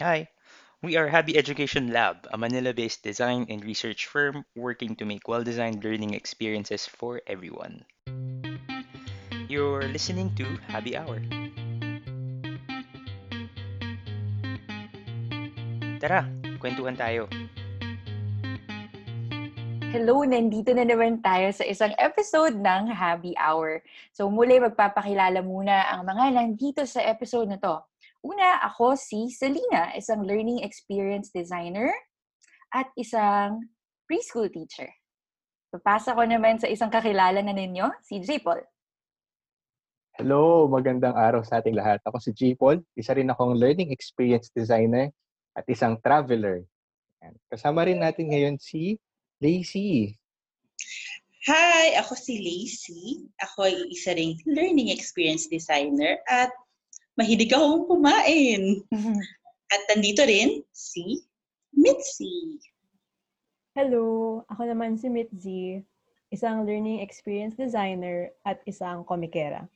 Hi, we are Happy Education Lab, a Manila-based design and research firm working to make well-designed learning experiences for everyone. You're listening to Happy Hour. Tara, kwentuhan tayo. Hello, nandito na naman tayo sa isang episode ng Happy Hour. So muli magpapakilala muna ang mga nandito sa episode na to. Una, ako si Selena, isang learning experience designer at isang preschool teacher. Papasa ko naman sa isang kakilala na ninyo, si J. Paul. Hello, magandang araw sa ating lahat. Ako si J. Paul, isa rin akong learning experience designer at isang traveler. Kasama rin natin ngayon si Lacey. Hi, ako si Lacey. Ako ay isa ring learning experience designer at mahilig akong kumain. At nandito rin si Mitzi. Hello, ako naman si Mitzi, isang learning experience designer at isang komikera.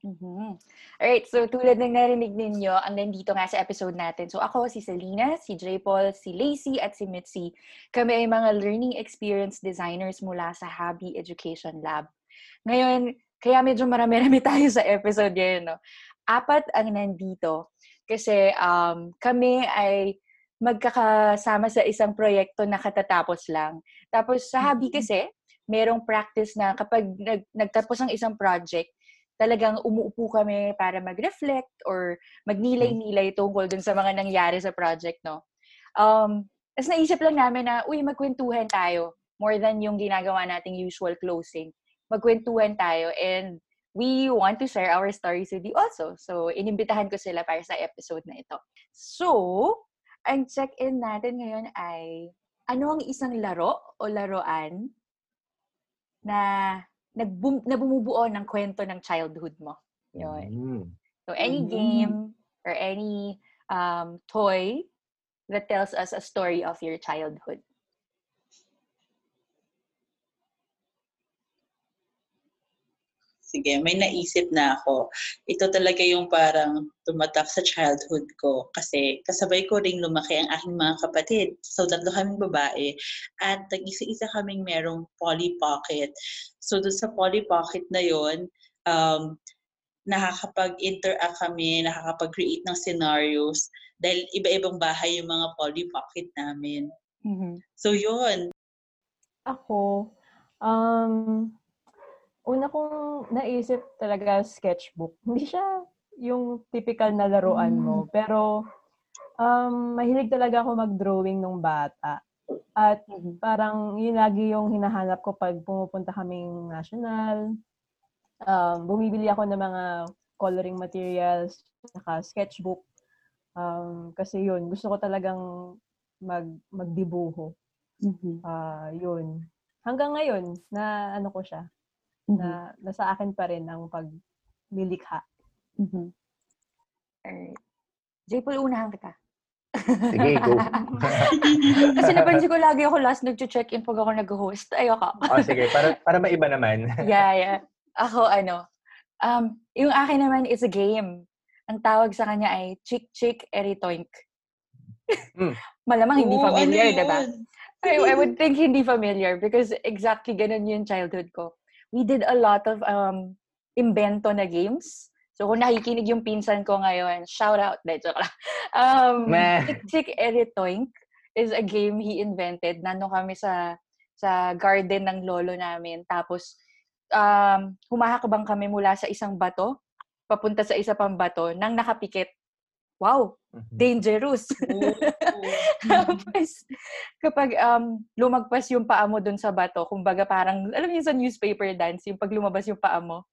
Mm-hmm. Alright, so tulad ng narinig ninyo, ang nandito nga sa episode natin. So ako, si Selena, si J. Paul, si Lacey, at si Mitzi. Kami ay mga learning experience designers mula sa Happy Education Lab. Ngayon, kaya medyo marami-rami tayo sa episode ngayon, no? Apat ang nandito kasi um, kami ay magkakasama sa isang proyekto na katatapos lang. Tapos sa Happy kasi, merong practice na kapag nag, nagtapos ang isang project, talagang umuupo kami para mag-reflect or magnilay-nilay tungkol dun sa mga nangyari sa project, no? Um, Tapos naisip lang namin na, uy, magkwentuhan tayo more than yung ginagawa nating usual closing. Magkwentuhan tayo and we want to share our stories with you also. So, inimbitahan ko sila para sa episode na ito. So, ang check-in natin ngayon ay ano ang isang laro o laruan na nagbum, na bumubuo ng kwento ng childhood mo. Yun. Mm. So, any Mm. game or any um, toy that tells us a story of your childhood. Sige, may naisip na ako. Ito talaga yung parang tumatak sa childhood ko kasi kasabay ko ring lumaki ang aking mga kapatid. So, tatlo kaming babae at nag-isa-isa kaming merong Polly Pocket. So, doon sa Polly Pocket na yon um, nakakapag-interact kami, nakakapag-create ng scenarios dahil iba-ibang bahay yung mga Polly Pocket namin. Mm-hmm. So, yun. Ako, um, una kong naisip talaga sketchbook. Hindi siya yung typical na laruan mo. Pero, um, mahilig talaga ako mag-drawing nung bata. At parang yun lagi yung hinahanap ko pag pumupunta kaming national. Um, bumibili ako ng mga coloring materials, saka sketchbook. Um, kasi yun, gusto ko talagang mag, magdibuho. Mm-hmm. Ah, yun. Hanggang ngayon, na ano ko siya, Mm-hmm. na nasa akin pa rin ang paglilikha. Mm-hmm. Alright. J. Paul, unahan kita. Sige, go. Kasi napansin ko lagi ako last nag-check-in pag ako nag-host. Ayoko. oh, sige, para, para maiba naman. yeah, yeah. Ako, ano, um, yung akin naman is a game. Ang tawag sa kanya ay Chick Chick Eritoink. Mm. Malamang hindi Oo, familiar, ano diba? yun? I, I would think hindi familiar because exactly ganun yung childhood ko. We did a lot of um, invento na games. So kung nakikinig yung pinsan ko ngayon, shout out. De, joke lang. Um, Chick Eritoink is a game he invented. Nano kami sa sa garden ng lolo namin. Tapos, um, humahakbang kami mula sa isang bato, papunta sa isa pang bato, nang nakapikit. Wow, Mhm. dangerous. Oo. Tapos, kapag um, lumagpas yung paa mo dun sa bato, kumbaga parang, alam niyo sa newspaper dance, yung pag lumabas yung paa mo,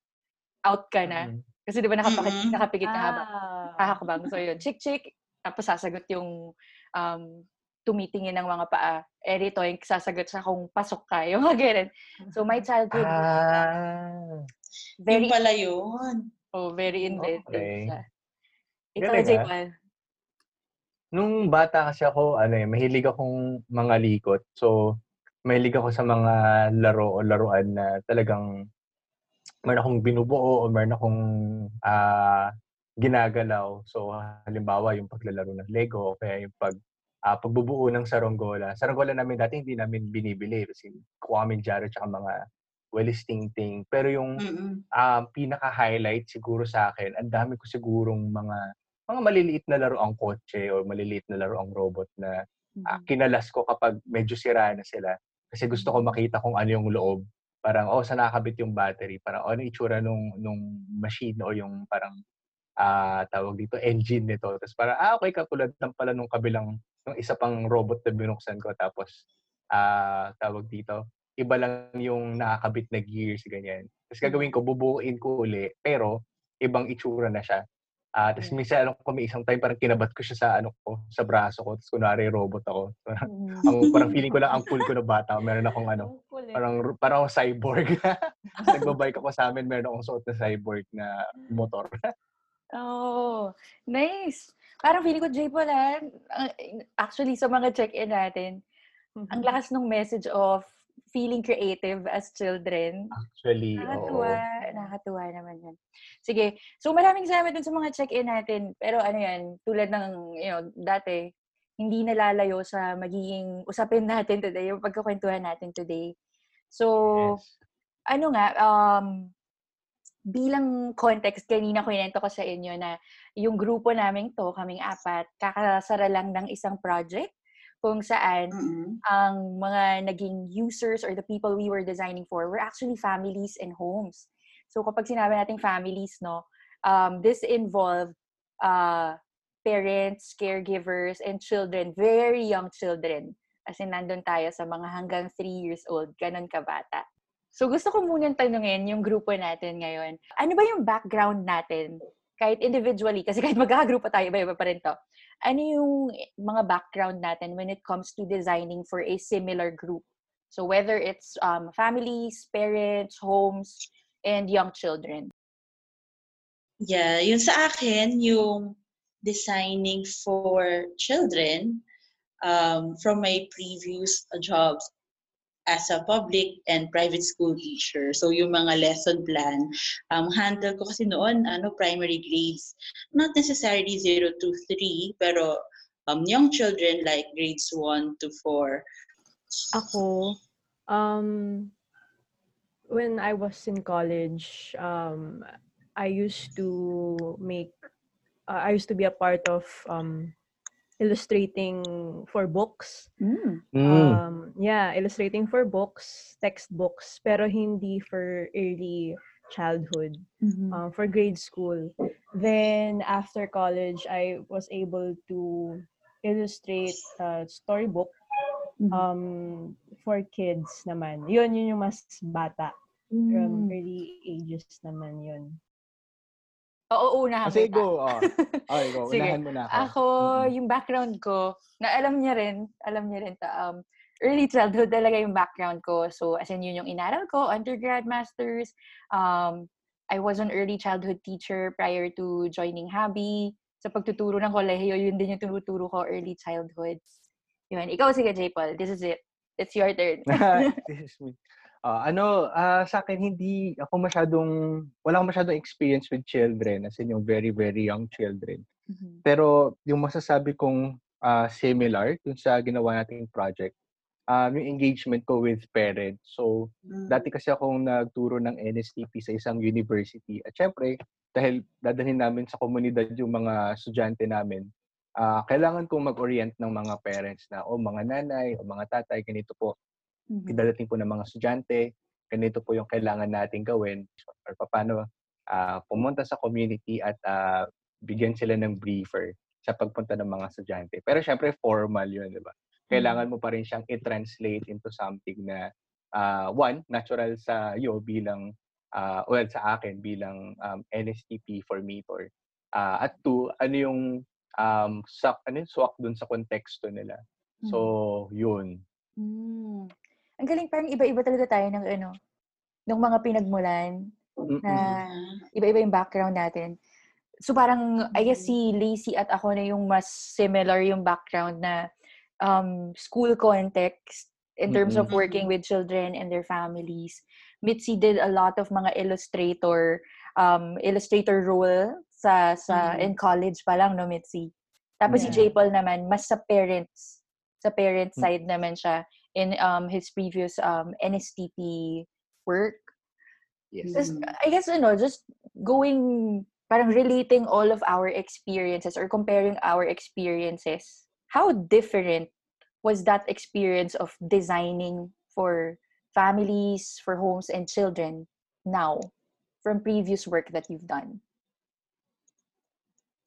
out ka na. Mhm. Kasi di ba nakapakit, Mm-mm. nakapikit ka habang Ah. kakakbang. So yun, chick chick. Tapos sasagot yung um, tumitingin ng mga paa. Eri Toink, sasagot siya kung pasok ka. Yung mga ganun. So my childhood, Ah. very, Yung pala yun. oh, very inventive Okay. siya. Ikaw, Galing, ah. Paul. Nung bata kasi ako, ano eh, mahilig akong mga likot. So, mahilig ako sa mga laro o laruan na talagang meron akong binubuo o meron akong ah, ginagalaw. So, halimbawa, yung paglalaro ng Lego o kaya yung pag, ah, pagbubuo ng saronggola. Saronggola namin dati hindi namin binibili kasi kuha kami dyaryo tsaka mga walis ting-ting. Pero yung Mm-mm. um, pinaka-highlight siguro sa akin, ang dami ko sigurong mga mga maliliit na laro ang kotse o maliliit na laro ang robot na Mhm. kinalas ko kapag medyo sira na sila. Kasi gusto ko makita kung ano yung loob. Parang, oh, saan nakakabit yung battery? Parang, oh, ano yung itsura nung, nung machine o yung parang, ah tawag dito, engine nito. Tapos parang, ah, okay, katulad lang pala nung kabilang, nung isa pang robot na binuksan ko. Tapos, ah tawag dito, iba lang yung nakakabit na gears, ganyan. Tapos gagawin ko, bubuuin ko uli, pero ibang itsura na siya. Ah, tapos Yeah. minsan, alam ko, may isang time, parang kinabat ko siya sa, ano ko, sa braso ko. Tapos kunwari, robot ako. Mhm. ang, parang feeling ko lang, ang cool ko na bata. Meron akong, ano, kulit. parang, parang akong cyborg. Nagbabike ako sa amin, meron akong suot na cyborg na motor. Oh, nice. Parang feeling ko, Jay Paul, ah, actually, sa mga check-in natin, ang lakas ng message of feeling creative as children. Actually, oo. Nakakatuwa. Nakakatuwa naman yan. Sige. So, maraming salamat dun sa mga check-in natin. Pero ano yan, tulad ng, you know, dati, hindi nalalayo sa magiging usapin natin today, yung pagkakwentuhan natin today. So, Yes. ano nga, um, bilang context, kanina kwento ko sa inyo na yung grupo namin to, kaming apat, kakasara lang ng isang project kung saan Mm-mm. ang mga naging users or the people we were designing for were actually families and homes. So kapag sinabi nating families, no, um, this involved uh, parents, caregivers, and children, very young children. As in, nandun tayo sa mga hanggang 3 years old, ganun kabata. So gusto ko munang tanungin yung grupo natin ngayon. Ano ba yung background natin? Kahit individually, kasi kahit magkakagrupo tayo, iba-iba pa rin to. Ano yung mga background natin when it comes to designing for a similar group? So whether it's um, families, parents, homes, and young children. Yeah, yun sa akin, yung designing for children um, from my previous jobs as a public and private school teacher. So yung mga lesson plan, um, handle ko kasi noon, ano, primary grades, not necessarily 0 to 3, pero um, young children like grades 1 to 4. Ako, um, when I was in college, um, I used to make, uh, I used to be a part of um, illustrating for books. Mm. Um, yeah, illustrating for books, textbooks, pero hindi for early childhood, Mhm. um, for grade school. Then after college, I was able to illustrate a storybook Mhm. um, for kids naman. Yun, yun yung mas bata. From Mm. early ages naman yun. Oo, unahan Kasi kita. go, oh. Okay, go. Sige. Unahan mo na ako. Ako, Mm-mm. yung background ko, na alam niya rin, alam niya rin, ta, um, early childhood talaga yung background ko. So, as in, yun yung inaral ko, undergrad, masters. Um, I was an early childhood teacher prior to joining Habi. Sa pagtuturo ng kolehiyo, yun din yung tinuturo ko, early childhood. Yun. Ikaw, sige, J. Paul. This is it. It's your turn. This is me. Ah, ano, ah, sa akin, hindi ako masyadong, wala akong masyadong experience with children, as in yung very, very young children. Mhm. Pero yung masasabi kong ah, similar dun sa ginawa nating project, um, yung engagement ko with parents. So, Mm. dati kasi akong nagturo ng NSTP sa isang university. At syempre, dahil dadalhin namin sa komunidad yung mga estudyante namin, ah, kailangan kong mag-orient ng mga parents na, o mga nanay, o mga tatay, ganito po. Mhm. Idadating po ng mga estudyante, ganito po yung kailangan natin gawin. Or paano ah, pumunta sa community at ah, bigyan sila ng briefer sa pagpunta ng mga estudyante. Pero syempre, formal yun, di ba? Kailangan mo pa rin siyang i-translate into something na, ah, one, natural sa iyo bilang, ah, well, sa akin bilang um, NSTP formator. Ah, at two, ano yung um, sak, ano yung swak dun sa konteksto nila. So, yun. Mm. Ang galing, parang iba-iba talaga tayo ng ano, ng mga pinagmulan. Mm-mm. na iba-iba yung background natin. So parang, I guess si Lacey at ako na yung mas similar yung background na um, school context in terms of Mm-mm. working with children and their families. Mitzi did a lot of mga illustrator um, illustrator roles sa sa Mhm. in college pa lang, no, Mitzi? Tapos si Yeah. J. Paul naman, mas sa parents, sa parent Mm. side naman siya in um his previous um NSTP work. Yes. Just. I guess, you know, just going, parang relating all of our experiences or comparing our experiences. How different was that experience of designing for families, for homes, and children now from previous work that you've done?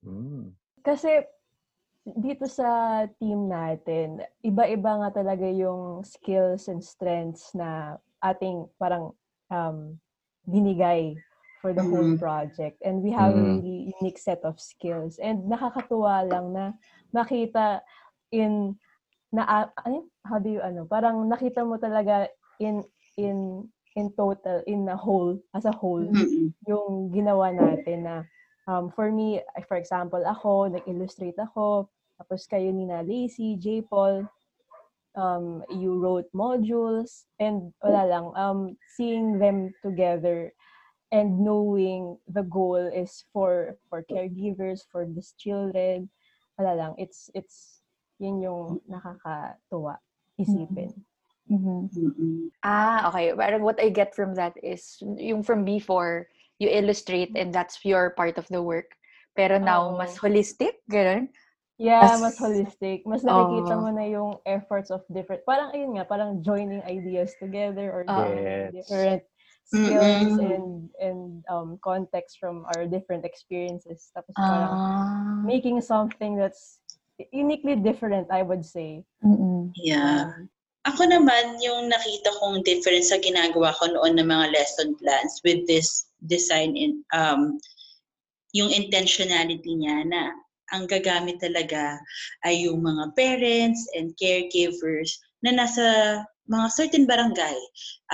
Mm. Kasi dito sa team natin, iba-iba nga talaga yung skills and strengths na ating parang um, binigay for the whole Mhm. project. And we have a Mhm. really unique set of skills. And nakakatuwa lang na makita in na ah, ano, how do you ano, parang nakita mo talaga in in in total in a whole as a whole Mm-mm. yung ginawa natin na um, for me, for example, ako, nag-illustrate ako, tapos kayo ni na Lacey, J. Paul, um, you wrote modules, and wala lang, um, seeing them together and knowing the goal is for for caregivers, for these children, wala lang, it's, it's, yun yung nakakatuwa isipin. Mm-mm. Ah, okay. Parang what I get from that is, yung from before, you illustrate and that's your part of the work. Pero now, Oo. mas holistic, ganun? Yeah, Mas- mas holistic. Mas nakikita Oo. mo na yung efforts of different, parang ayun nga, parang joining ideas together or Yes. different skills Mm-mm. and and um context from our different experiences. Tapos parang Ah. making something that's uniquely different, I would say. Mm-mm. Yeah. Ako naman, yung nakita kong difference sa ginagawa ko noon ng mga lesson plans with this design, in, um, yung intentionality niya na ang gagamit talaga ay yung mga parents and caregivers na nasa mga certain barangay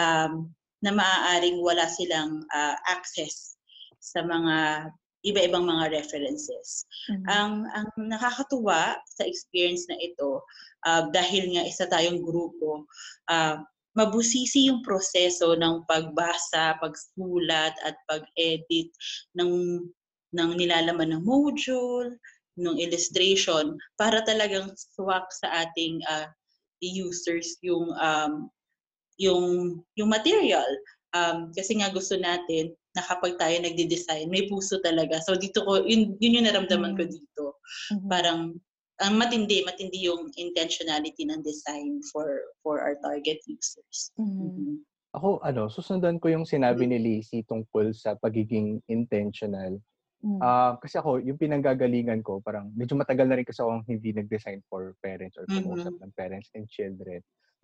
um, na maaaring wala silang uh, access sa mga iba-ibang mga references Mhm. ang ang nakakatuwa sa experience na ito ah, dahil nga isa tayong grupo ah, mabusisi yung proseso ng pagbasa, pagsulat at pag-edit ng ng nilalaman ng module, ng illustration para talagang swak sa ating ah, users yung um, yung yung material um, kasi nga gusto natin na kapag tayo nagde-design, may puso talaga. So dito ko, yun, yun yung naramdaman ko Mm. dito. Mhm. Parang, ang matindi, matindi yung intentionality ng design for for our target users. Mhm. Mhm. Ako, ano, susundan ko yung sinabi ni Lacey tungkol sa pagiging intentional. Mhm. Ah, kasi ako, yung pinanggagalingan ko, parang medyo matagal na rin kasi akong hindi nag-design for parents or kumausap ng parents and children.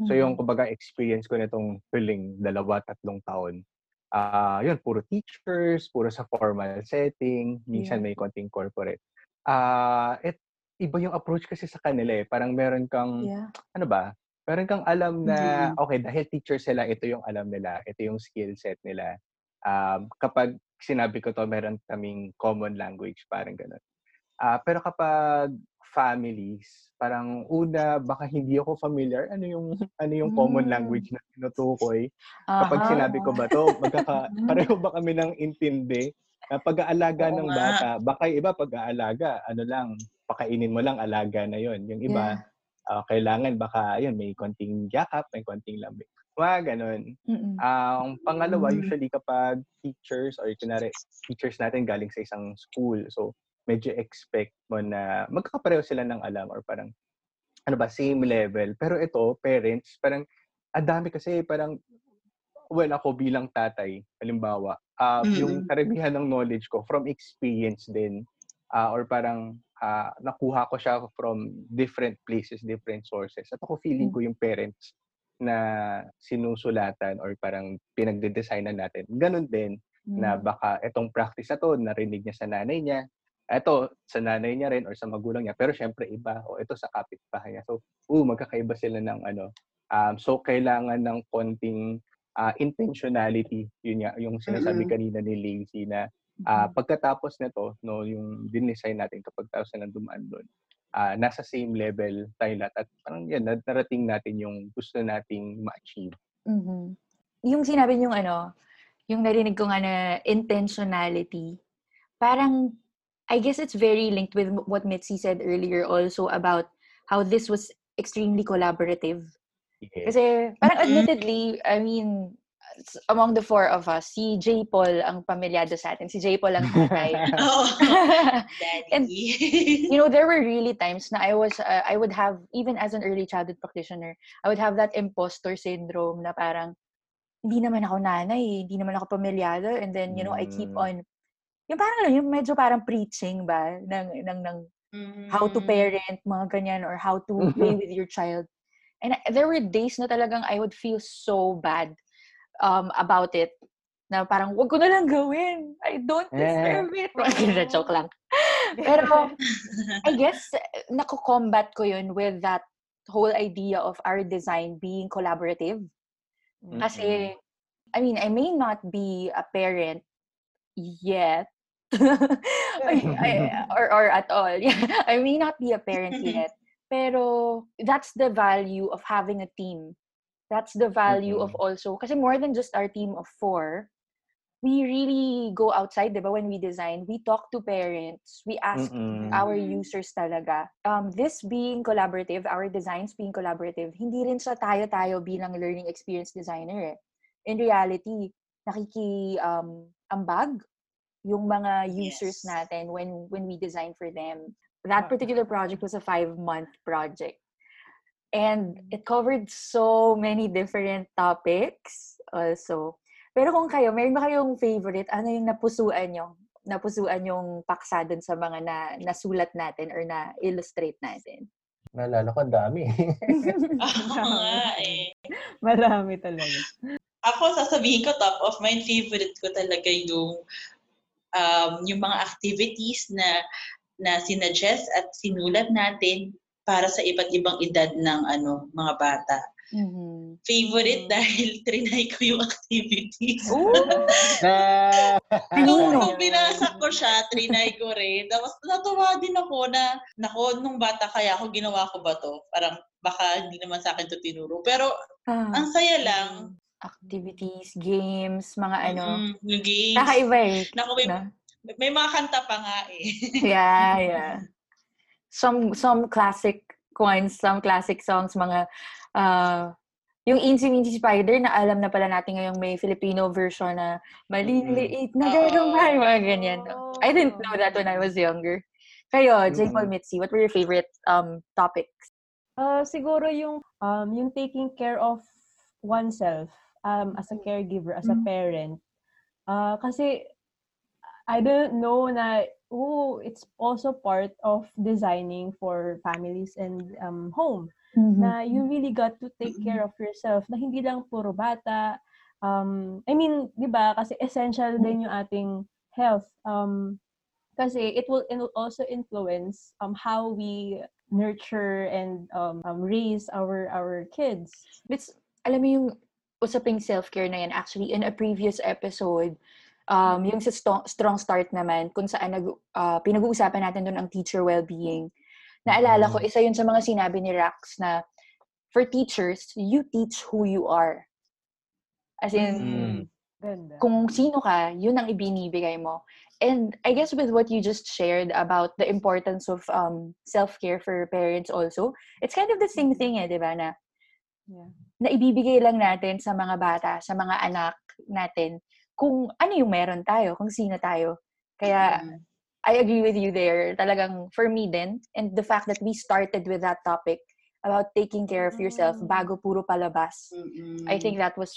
So yung Mhm. kumbaga experience ko nitong huling dalawa, tatlong taon, ah yun, puro teachers, puro sa formal setting, minsan Yeah. may konting corporate. Ah, it, iba yung approach kasi sa kanila eh. Parang meron kang, Yeah. ano ba, meron kang alam na, Mhm. okay, dahil teacher sila, ito yung alam nila, ito yung skill set nila. Um, kapag sinabi ko to, meron kaming common language, parang ganun. Ah, pero kapag families, parang una, baka hindi ako familiar ano yung ano yung common Mm. language na tinutukoy. Kapag Aha. sinabi ko ba to, magkaka pareho ba kami ng intindi? Na pag-aalaga Oo ng nga. bata, baka iba pag-aalaga, ano lang, pakainin mo lang alaga na yon. Yung iba, ah, kailangan baka yun, may konting yakap, may konting lambing. Mga ganun. Mm-mm. Ang pangalawa, usually kapag teachers or kunwari, teachers natin galing sa isang school. So, medyo expect mo na magkakapareho sila ng alam or parang, ano ba, same level. Pero ito, parents, parang, ang dami kasi parang, well, ako bilang tatay, halimbawa, ah, yung Mm. karamihan ng knowledge ko from experience din, ah, or parang, ah, nakuha ko siya from different places, different sources. At ako feeling ko yung parents na sinusulatan or parang pinagde-designan natin. Ganun din na Mm. baka itong practice na to, narinig niya sa nanay niya, eto sa nanay niya rin or sa magulang niya, pero syempre iba, o ito sa kapitbahay niya. So, uh, magkakaiba sila ng ano. Um, so, kailangan ng konting ah, intentionality. Yun nga, yung sinasabi kanina ni Lacey na ah, pagkatapos nito, no, yung dinesign natin kapag tapos na dumaan doon, ah, nasa same level tayo lahat. At parang yan, na- narating natin yung gusto nating ma-achieve. Mhm. Yung sinabi yung ano, yung narinig ko nga na intentionality, parang I guess it's very linked with what Mitzi said earlier also about how this was extremely collaborative. Yes. Kasi parang admittedly, I mean, among the four of us, si J. Paul ang pamilyado sa atin. Si J. Paul ang tatay. Oo. And- you know, there were really times na I was, uh, I would have, even as an early childhood practitioner, I would have that imposter syndrome na parang, hindi naman ako nanay, hindi naman ako pamilyado, and then, you know, I keep Mm. on, yung parang, yung medyo parang preaching ba, ng, ng, ng how to Mhm. parent, mga ganyan, or how to play with your child. And there were days na talagang I would feel so bad um, about it. Na parang, wag ko na lang gawin. I don't deserve it. Mga joke lang. Pero, I guess, nako-combat ko yun with that whole idea of our design being collaborative. Kasi, I mean, I may not be a parent yet. I- I- or, or at all. Yeah, I may not be a parent yet. Pero that's the value of having a team. That's the value of also, kasi more than just our team of four, we really go outside, diba? When we design, we talk to parents. We ask Mm-mm. our users talaga. Um, this being collaborative, our designs being collaborative, hindi rin sa tayo-tayo bilang learning experience designer eh. In reality, nakiki um, ambag yung mga users Yes. natin when when we design for them. That particular project was a five-month project. And it covered so many different topics also. Pero kung kayo, meron ba kayong favorite? Ano yung napusuan nyo? Napusuan yung paksa dun sa mga na, nasulat natin or na-illustrate natin? Naalala ko, ang dami. Oo nga eh. Marami talaga. Ako, sasabihin ko, top of mind, favorite ko talaga yung um, yung mga activities na na sinuggest at sinulat natin para sa iba't ibang edad ng ano mga bata. Mhm. Favorite Mm. dahil trinay ko yung activities. Ooh! na, Nung, binasa ko siya, trinay ko rin. Tapos natuwa din ako na, nako, nung bata kaya ako ginawa ko ba to? Parang baka hindi naman sa akin to tinuro. Pero Ah, ang saya lang. activities, games, mga ano. Mm, yung games. Kakaiba eh. Naku, may, No? may mga kanta pa nga eh. Yeah, yeah. Some some classic coins, some classic songs, mga uh, yung Incy Wincy Spider na alam na pala natin ngayong may Filipino version na maliliit na Oo. gagambay, mga ganyan. I didn't know that when I was younger. Kayo, J. Paul Mm. Mitzi, what were your favorite um topics? Ah, siguro yung um yung taking care of oneself um as a caregiver, as a Mm. parent. Ah, kasi I don't know na oh, it's also part of designing for families and um home na you really got to take care of yourself na hindi lang puro bata um I mean 'di ba kasi essential din yung ating health um kasi it will in- also influence um how we nurture and um, um raise our our kids. It's, alam mo yung usaping self-care na yan, actually, in a previous episode, um, yung sa sto- Strong Start naman, kung saan nag, uh, pinag-uusapan natin doon ang teacher well-being. Naalala ko, Mm. isa yun sa mga sinabi ni Rax na, for teachers, you teach who you are. As in, Mm. kung sino ka, yun ang ibinibigay mo. And I guess with what you just shared about the importance of um, self-care for parents also, it's kind of the same thing eh, di ba? Na, yeah na ibibigay lang natin sa mga bata, sa mga anak natin, kung ano yung meron tayo, kung sino tayo. Kaya. I agree with you there. Talagang, for me din, and the fact that we started with that topic about taking care of yourself Mm. bago puro palabas. I think that was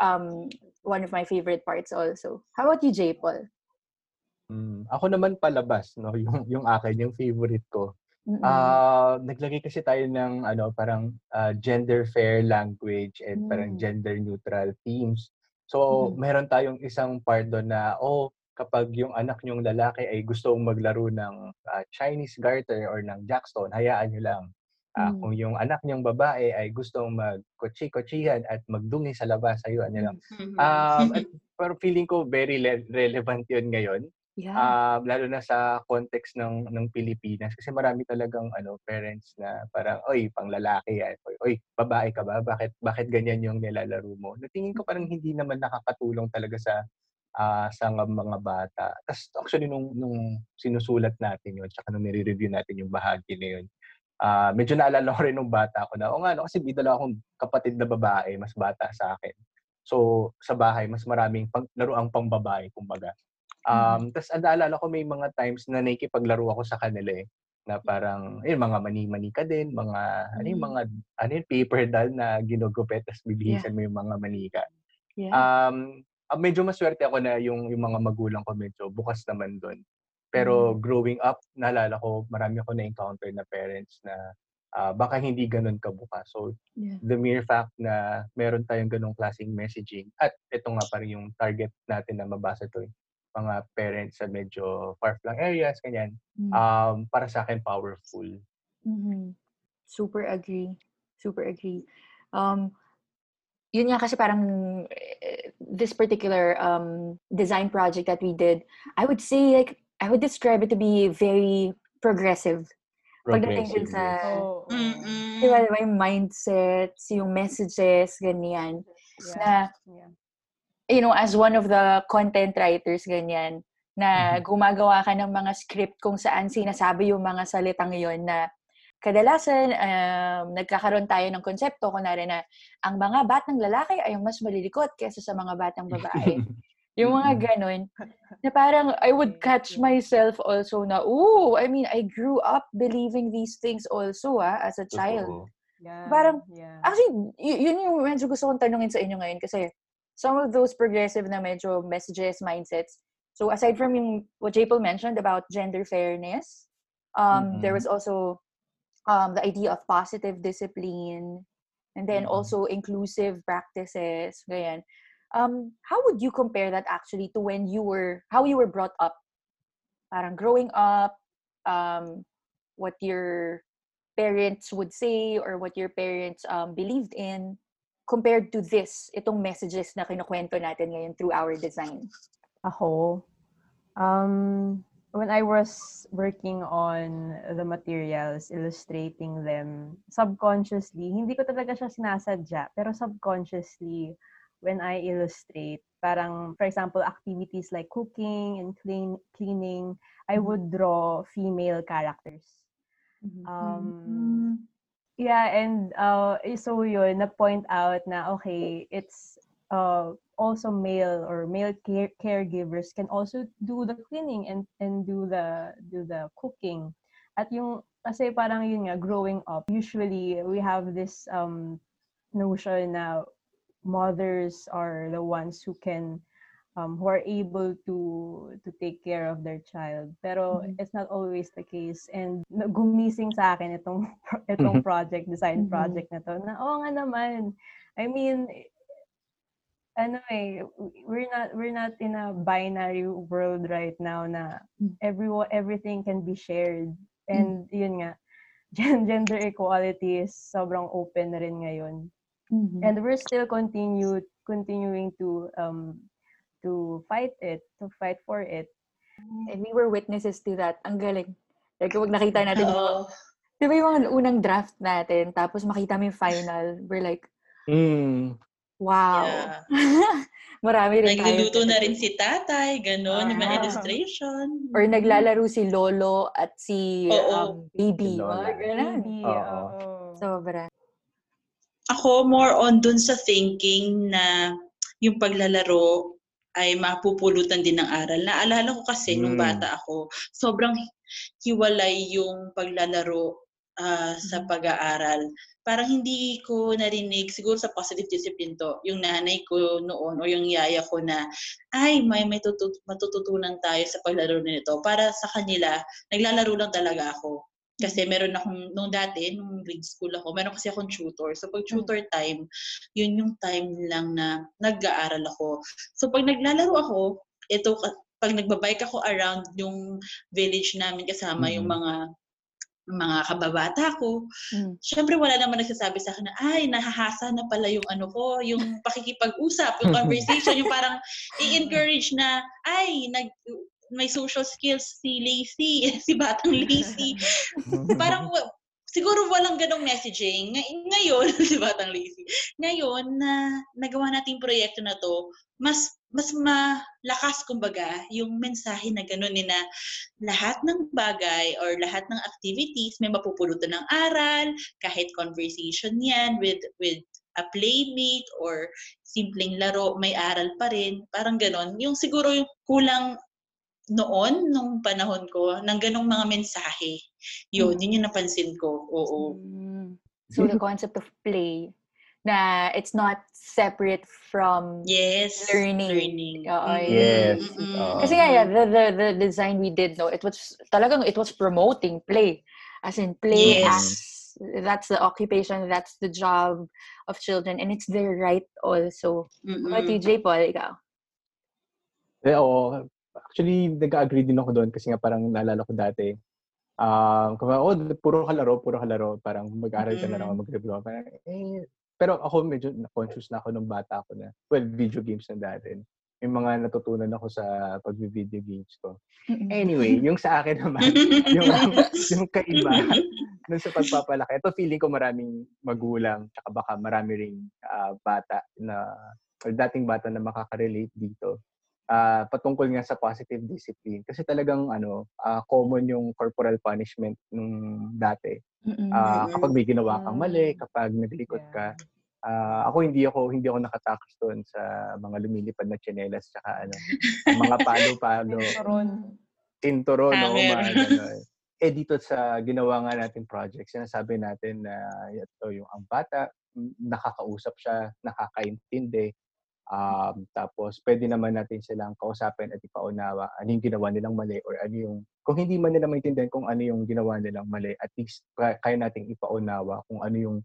um one of my favorite parts also. How about you, J. Paul? Mm, ako naman palabas, no? Yung, yung akin, yung favorite ko. Mm-mm. Ah, naglagay kasi tayo ng ano parang ah, gender fair language and parang Mm. gender neutral themes. So, Mhm. meron tayong isang part doon na oh, kapag yung anak niyong lalaki ay gustong maglaro ng ah, Chinese garter or ng jackstone, hayaan niyo lang. Ah, Mm. Kung yung anak niyong babae ay gustong magkotsi-kotsihan at magdungi sa labas, hayaan niyo lang. Mhm. Um, at, pero feeling ko very le- relevant yun ngayon. Yeah. Um, lalo na sa context ng ng Pilipinas kasi marami talagang ano parents na parang oy pang lalaki yan oy, oy babae ka ba bakit bakit ganyan yung nilalaro mo no tingin ko parang hindi naman nakakatulong talaga sa ah, sa mga bata. Tapos actually nung, nung sinusulat natin yun, tsaka nung nire-review natin yung bahagi na yun, ah, medyo naalala ko rin nung bata ako na, o nga, no, kasi may akong kapatid na babae, mas bata sa akin. So, sa bahay, mas maraming pang, laruang pang babae, kumbaga. Um, Tapos, naalala ko may mga times na nakikipaglaro ako sa kanila eh, na parang, yun, mga mani-mani ka din, mga, ano yung Mm. mga, ano yung paper doll na ginugupit, tapos bibihisan mo yung mga manika. Yeah. Um, ah, medyo maswerte ako na yung, yung mga magulang ko medyo bukas naman doon. Pero growing up, naalala ko, marami ako na-encounter na parents na ah, baka hindi ganun kabukas. So, Yeah. the mere fact na meron tayong ganung klaseng messaging at ito nga pa rin yung target natin na mabasa to, eh, mga parents sa medyo far-flung areas, ganyan, Mm. um, para sa akin, powerful. Mhm. Super agree. Super agree. Um, yun nga kasi parang eh, this particular um, design project that we did, I would say like I would describe it to be very progressive. Pagdating din sa. Oo. Mm-mm. di ba, di ba, yung mindsets, yung messages, ganyan. Yeah. Na Yeah. You know, as one of the content writers, ganyan, na Mhm. gumagawa ka ng mga script kung saan sinasabi yung mga salitang yon na kadalasan um, nagkakaroon tayo ng konsepto, kunwari na ang mga batang lalaki ay mas malilikot kaysa sa mga batang babae. yung mga Mhm. ganon, na parang I would catch myself also na, ooh, I mean, I grew up believing these things also ah, as a child. Totoo. Yeah. Parang, yeah. Actually, y- yun yung medyo gusto kong tanungin sa inyo ngayon kasi some of those progressive na medyo messages, mindsets. So aside from yung what J. Paul mentioned about gender fairness, um, there Mhm. was also um, the idea of positive discipline and then Mhm. also inclusive practices. Ganyan. Um, how would you compare that actually to when you were, how you were brought up? Parang growing up, um, what your parents would say or what your parents um, believed in compared to this, itong messages na kinukwento natin ngayon through our design. Ako, um, when I was working on the materials, illustrating them, subconsciously, hindi ko talaga siya sinasadya, pero subconsciously, when I illustrate, parang, for example, activities like cooking and clean, cleaning, I Mhm. would draw female characters. Mm-hmm. Um, Yeah, and uh, eh, so yun, na-point out na, okay, it's uh, also male or male care- caregivers can also do the cleaning and and do the do the cooking. At yung, kasi parang yun nga, growing up, usually we have this um, notion na mothers are the ones who can um, who are able to to take care of their child. Pero Mhm. it's not always the case. And gumising sa akin itong itong project, design Mhm. project na to, na oo nga naman. I mean, ano eh, we're not we're not in a binary world right now na Mm. everyone everything can be shared. And yun nga, gender equality is sobrang open na rin ngayon. Mhm. And we're still continue continuing to um to fight it, to fight for it. And we were witnesses to that. Ang galing. Like, kapag nakita natin yung, Oo. di ba yung mga unang draft natin, tapos makita mo yung final, we're like, Mm. wow. Yeah. Marami rin tayo. Nagluluto na rin si tatay, gano'n, yung mga Ah. illustration. Or naglalaro si Lolo at si Oo. um, Baby. Si oo. Sobra. Ako, more on dun sa thinking na yung paglalaro ay mapupulutan din ng aral. Naalala ko kasi nung Mm. bata ako, sobrang hiwalay yung paglalaro ah, sa Mm. pag-aaral. Parang hindi ko narinig, siguro sa positive discipline to, yung nanay ko noon o yung yaya ko na, ay, may, may tutut- matututunan tayo sa paglaro nito. Para sa kanila, naglalaro lang talaga ako. Kasi meron akong, nung dati, nung grade school ako, meron kasi akong tutor. So, pag tutor time, yun yung time lang na nag-aaral ako. So, pag naglalaro ako, ito, pag nagbabike ako around yung village namin kasama yung Mhm. mga mga kababata ko, Mm. syempre wala naman nagsasabi sa akin na, ay, nahahasa na pala yung ano ko, yung pakikipag-usap, yung conversation, yung parang i-encourage na, ay, nag, may social skills si Lacey, si Batang Lacey. parang siguro walang ganong messaging. Ngay- Ngayon, si Batang Lazy, ngayon na nagawa nating proyekto na to, mas mas malakas kumbaga yung mensahe na gano'n ni na lahat ng bagay or lahat ng activities may mapupulutan ng aral, kahit conversation yan with with a playmate or simpleng laro, may aral pa rin. Parang ganon. Yung siguro yung kulang noon, nung panahon ko, ng ganong mga mensahe. Yun, yun yung napansin ko. Oo. Mm. So the concept of play na it's not separate from Yes. Learning. Learning. Oo, Mm, Yes. mm, Oo. Kasi nga, yeah, the, the, the design we did, no, it was, talagang, it was promoting play. As in, play Yes. as, that's the occupation, that's the job of children, and it's their right also. mm, But you, J. Paul, ikaw? Eh, oo. Actually, nag-agree din ako doon kasi nga parang naalala ko dati. Um, kung oh, puro kalaro, puro kalaro. Parang mag-aral ka na lang, Mm. mag-review. Parang, eh, pero ako medyo na-conscious na ako nung bata ako na, well, video games na dati. Yung mga natutunan ako sa pag-video games ko. Anyway, yung sa akin naman, yung, yung kaiba dun sa pagpapalaki. Ito feeling ko maraming magulang, tsaka baka marami ring ah, bata na, or dating bata na makaka-relate dito. Ah, patungkol nga sa positive discipline. Kasi talagang ano, ah, common yung corporal punishment nung dati. Ah, Mm. kapag may ginawa kang mali, kapag naglikot ka, ah, ako hindi ako hindi ako nakatakas doon sa mga lumilipad na tsinelas tsaka ano, mga palo-palo Turon. tinturon, no, mga ganun. Eh dito sa ginawa nga natin project, sinasabi natin na ito yung ang bata, nakakausap siya, nakakaintindi, um, tapos pwede naman natin silang kausapin at ipaunawa ano yung ginawa nilang mali or ano yung, kung hindi man nila maintindihan kung ano yung ginawa nilang mali, at least ka- kaya nating ipaunawa kung ano yung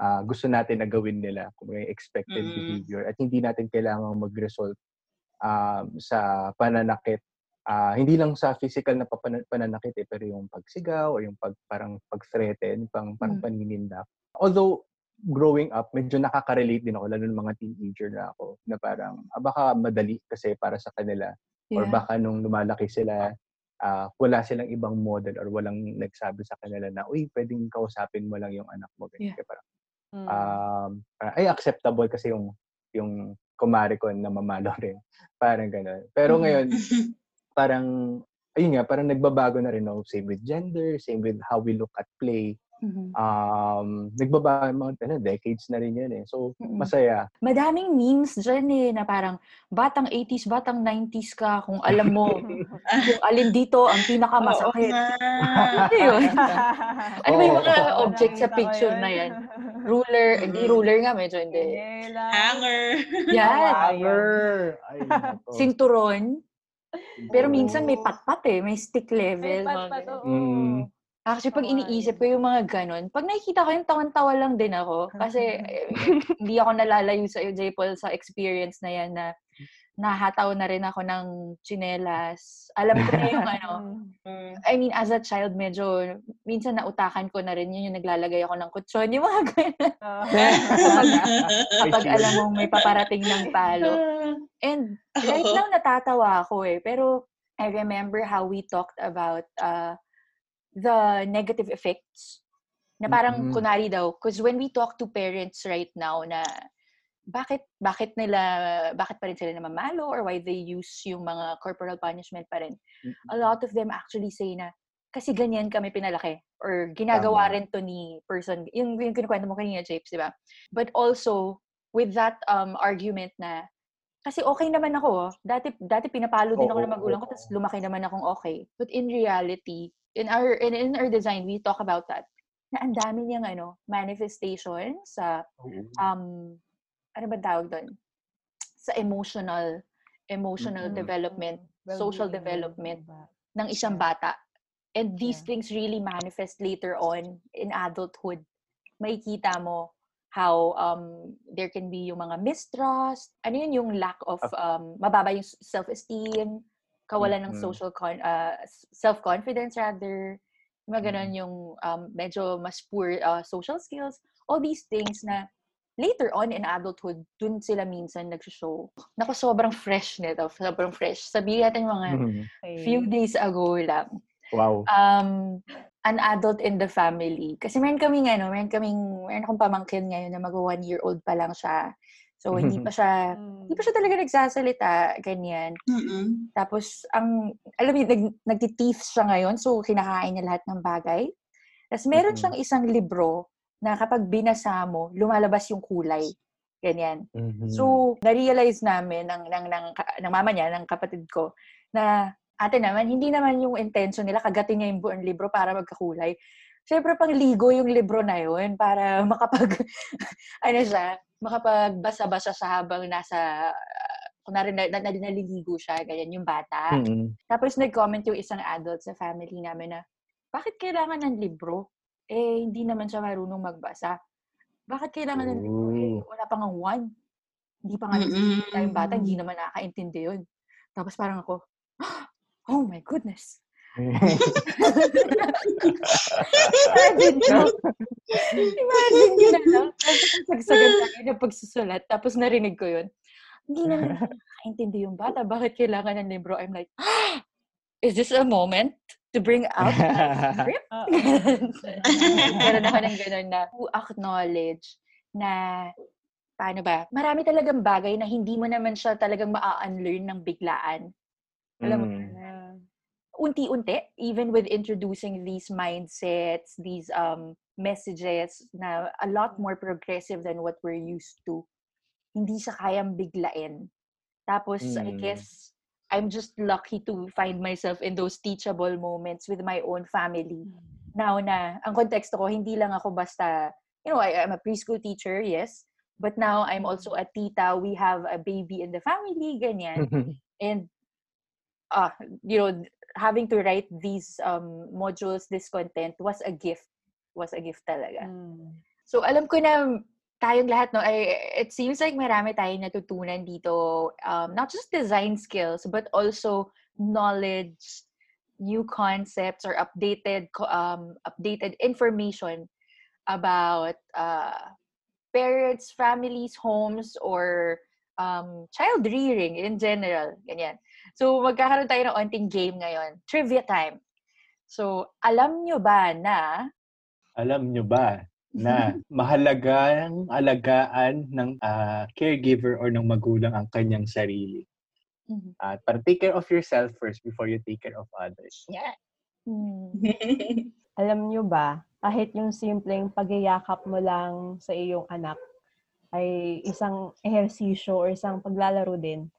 ah, gusto natin na gawin nila, kung may expected Mm. behavior, at hindi natin kailangan mag-result um, sa pananakit ah hindi lang sa physical na papana- pananakit eh, pero yung pagsigaw o yung pag, parang pag-threaten, pang, parang Mm. paninindap. Although, growing up, medyo nakaka-relate din ako, lalo ng mga teenager na ako, na parang, ah, baka madali kasi para sa kanila. Or Yeah. baka nung lumalaki sila, ah, wala silang ibang model or walang nagsabi sa kanila na, uy, pwedeng kausapin mo lang yung anak mo. Ganyan. Yeah. Kaya parang, Mm. um, parang, ay, acceptable kasi yung, yung kumari ko na mamalo rin. Parang gano'n. Pero Mhm. ngayon, parang, ayun nga, parang nagbabago na rin, no? Same with gender, same with how we look at play. Mhm. Um, nagbabago, mga ano, decades na rin yan eh. So, Mm-mm. masaya. Madaming memes dyan eh, na parang batang 80s, batang 90s ka, kung alam mo kung alin dito ang Oo pinakamasakit. nga. Ano yun? Ano ba yung mga Oo. object sa picture na yan? Ruler, hindi Mm. ruler nga, medyo hindi. Hanger. Yan. Nako. Sinturon. Pero Oo. minsan may patpat eh, may stick May level. mga pat-pat, ganun. oo. Mm. Actually, pag Kawaii. iniisip ko yung mga ganon, pag nakikita ko yung tawan-tawa lang din ako. Kasi eh, hindi ako nalalayo sa iyo, J. Paul, sa experience na yan na nahataw na rin ako ng chinelas. Alam ko na yung ano, Mm. I mean, as a child, medyo, minsan nautakan ko na rin yun yung naglalagay ako ng kutsyon, yung mga ganun. Ah. Kapag alam mo may paparating ng palo. And right now, natatawa ako eh. Pero I remember how we talked about uh, the negative effects. Na parang, Mhm. kunwari daw, because when we talk to parents right now na bakit bakit nila bakit pa rin sila namamalo or why they use yung mga corporal punishment pa rin a lot of them actually say na kasi ganyan kami pinalaki or ginagawa Tama. rin to ni person yung, yung kinukwento mo kanina Japes di ba but also with that um argument na kasi okay naman ako oh. dati dati pinapalo din ako Oo, ng magulang ko tapos lumaki naman akong okay but in reality in our in, in our design we talk about that na ang dami niyang ano manifestation sa Oo. um ano ba tawag doon sa emotional emotional Mm-mm. development social Well-being, development diba? ng isang bata. And these Yeah. things really manifest later on in adulthood. Makikita mo how um there can be yung mga mistrust, ano yun yung lack of um mababa yung self-esteem, kawalan ng Mhm. social con uh, self-confidence rather, mga ganun yung um, medyo mas poor uh, social skills, all these things na later on in adulthood, dun sila minsan nag-show. Naku, sobrang fresh nito. Sobrang fresh. Sabihin natin mga Mhm. Okay. few days ago lang. Wow. Um, an adult in the family. Kasi meron kaming, ano, meron kaming, meron akong pamangkin ngayon na mag one year old pa lang siya. So, hindi pa siya, hindi pa siya talaga nagsasalita, ganyan. Mm-mm. Tapos, ang, alam mo, nag, nagtiteeth siya ngayon, so kinakain niya lahat ng bagay. Tapos, meron Mhm. siyang isang libro na kapag binasa mo, lumalabas yung kulay. Ganyan. Mhm. So, na-realize namin ng, ng, ng, ng mama niya, ng kapatid ko, na ate naman, hindi naman yung intention nila, kagatin niya yung buong libro para magkakulay. Siyempre, pang ligo yung libro na yun para makapag, ano siya, makapagbasa-basa siya habang nasa, uh, kunwari na, na, na, naliligo siya, ganyan yung bata. Mhm. Tapos nag-comment yung isang adult sa family namin na, bakit kailangan ng libro? Eh, hindi naman siya marunong magbasa. Bakit kailangan ng libro? Eh, wala pa nga one. Hindi pa nga nagsisimula yung bata, hindi naman nakakaintindi yun. Tapos parang ako, oh my goodness. Imagine nyo. Imagine nyo na lang. Tapos sagsagan tayo ng pagsusulat. Tapos narinig ko yun. Hindi naman nakakaintindi yung bata. Bakit kailangan ng libro? I'm like, is this a moment to bring out script? Oo. Meron ako ng ganun na to acknowledge na paano ba? Marami talagang bagay na hindi mo naman siya talagang maa-unlearn ng biglaan. Alam mo, Mm. Ah. unti-unti, even with introducing these mindsets, these um messages na a lot more progressive than what we're used to. Hindi siya kayang biglain. Tapos, I Mm. guess, I'm just lucky to find myself in those teachable moments with my own family. Now na, ang konteksto ko, hindi lang ako basta, you know, I, I'm a preschool teacher, yes. But now, I'm also a tita. We have a baby in the family, ganyan. and uh, you know having to write these um, modules this content was a gift was a gift talaga Mm. so alam ko na tayong lahat no I, it seems like marami tayong natutunan dito um, not just design skills but also knowledge new concepts or updated um, updated information about uh, parents families homes or um, child rearing in general ganyan So, magkakaroon tayo ng onting game ngayon. Trivia time. So, alam nyo ba na... Alam nyo ba na mahalagang alagaan ng ah, caregiver or ng magulang ang kanyang sarili? At para take care of yourself first before you take care of others. Yeah. Hmm. Alam nyo ba, kahit yung simpleng pagyayakap mo lang sa iyong anak ay isang ehersisyo or isang paglalaro din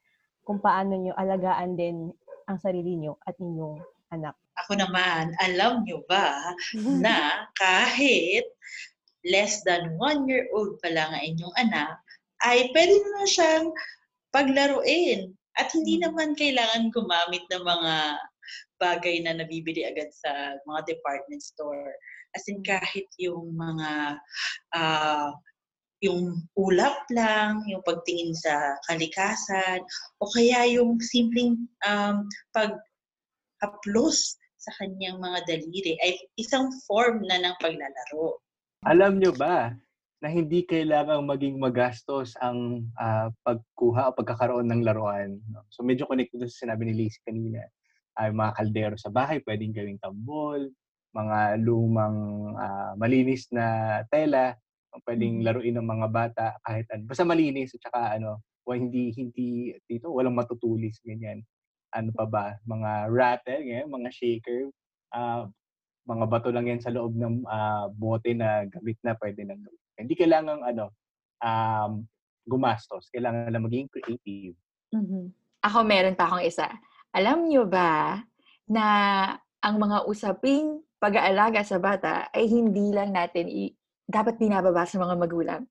kung paano nyo alagaan din ang sarili nyo at inyong anak. Ako naman, alam nyo ba na kahit less than one year old pa lang ang inyong anak, ay pwede na siyang paglaruin. At hindi naman kailangan gumamit ng mga bagay na nabibili agad sa mga department store. As in, kahit yung mga ah, yung ulap lang, yung pagtingin sa kalikasan, o kaya yung simpleng um, pag-haplos sa kanyang mga daliri ay isang form na ng paglalaro. Alam nyo ba na hindi kailangang maging magastos ang ah, pagkuha o pagkakaroon ng laruan? So medyo connected sa sinabi ni Lacey kanina. Ay mga kaldero sa bahay, pwedeng gawing tambol, mga lumang ah, malinis na tela, pwedeng Mhm. laruin ng mga bata kahit ano. Basta malinis at saka ano, wa- hindi hindi dito walang matutulis ganyan. Ano pa ba? Mga rattle, ganyan, mga shaker, ah, mga bato lang yan sa loob ng ah, bote na gamit na pwede nang gawin. Hindi kailangan ano um, gumastos. Kailangan lang maging creative. Mhm. Ako meron pa akong isa. Alam nyo ba na ang mga usaping pag-aalaga sa bata ay hindi lang natin i- dapat binababa sa mga magulang.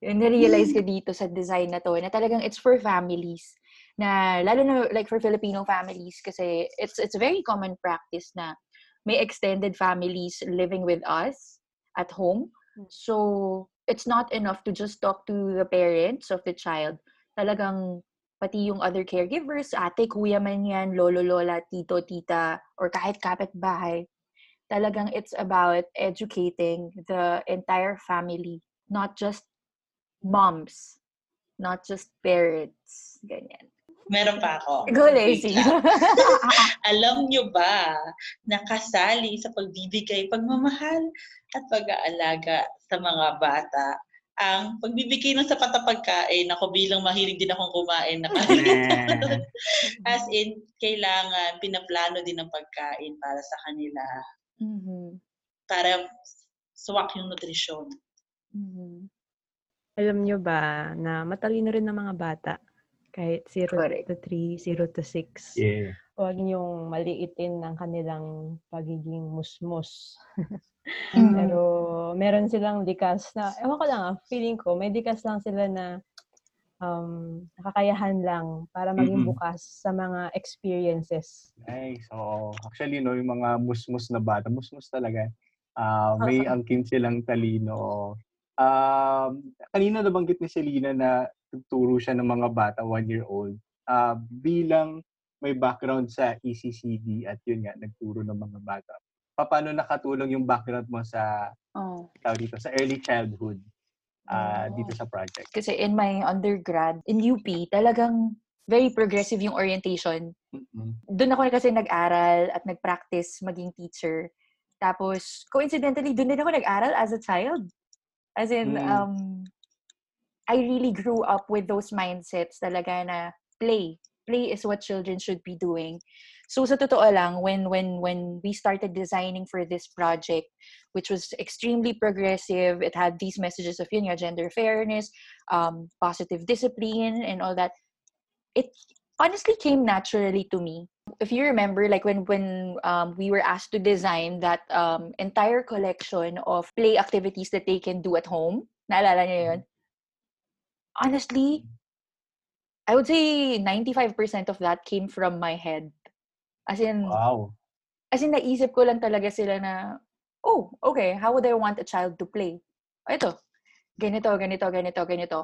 Na-realize ko dito sa design na to na talagang it's for families. Na lalo na like for Filipino families kasi it's it's a very common practice na may extended families living with us at home. So it's not enough to just talk to the parents of the child. Talagang pati yung other caregivers, ate, kuya man yan, lolo, lola, tito, tita, or kahit kapitbahay, talagang it's about educating the entire family, not just moms, not just parents, ganyan. Meron pa ako. Go, Lacey. Alam nyo ba na kasali sa pagbibigay pagmamahal at pag-aalaga sa mga bata ang pagbibigay ng sapat na pagkain ako bilang mahilig din akong kumain. As in, kailangan pinaplano din ng pagkain para sa kanila Mhm. para suwak yung nutrisyon. Mhm. Alam nyo ba na matalino rin ng mga bata? Kahit 0 Correct. to 3, 0 to 6. Yeah. Huwag niyong maliitin ng kanilang pagiging musmus. Mhm. Pero meron silang likas na, ewan ko lang ah, feeling ko, may likas lang sila na um, nakakayahan lang para maging bukas sa mga experiences. Nice. Oo. Actually, no, yung mga musmus na bata, musmus talaga. Ah, may angkin silang talino. Um, kanina nabanggit ni Selena na tuturo siya ng mga bata, one-year-old. Ah, bilang may background sa ECCD at yun nga, nagturo ng mga bata. Paano nakatulong yung background mo sa, Oh. dito, sa early childhood Oh. dito sa project? Kasi in my undergrad, in UP, talagang very progressive yung orientation. Mm-mm. Doon ako kasi nag-aral at nag-practice maging teacher. Tapos, coincidentally, doon din ako nag-aral as a child. As in, Mm. um, I really grew up with those mindsets talaga na play. Play is what children should be doing. So sa totoo lang, when when when we started designing for this project, which was extremely progressive, it had these messages of yun nga, gender fairness, um, positive discipline, and all that. It honestly came naturally to me. If you remember, like when when um, we were asked to design that um, entire collection of play activities that they can do at home, naalala niyo yun? Honestly, I would say 95% of that came from my head. As in, Wow. as in naisip ko lang talaga sila na, oh, okay, how would I want a child to play? O, ito, ganito, ganito, ganito, ganito.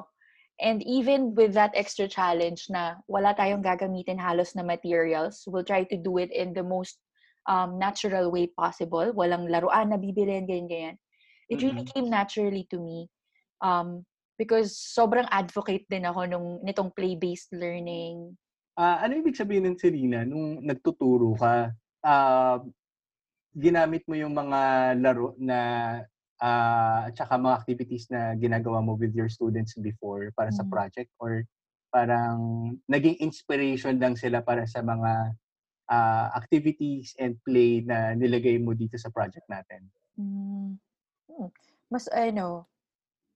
And even with that extra challenge na wala tayong gagamitin halos na materials, we'll try to do it in the most um, natural way possible. Walang laruan na bibilin, ganyan, ganyan. It really Mhm. came naturally to me. Um, because sobrang advocate din ako nung, nitong play-based learning. Ah, ano ibig sabihin ng Selena nung nagtuturo ka? ah, ginamit mo yung mga laro na ah, at saka mga activities na ginagawa mo with your students before para sa Mhm. project or parang naging inspiration lang sila para sa mga ah, activities and play na nilagay mo dito sa project natin? Mm. Hmm. Mas ano,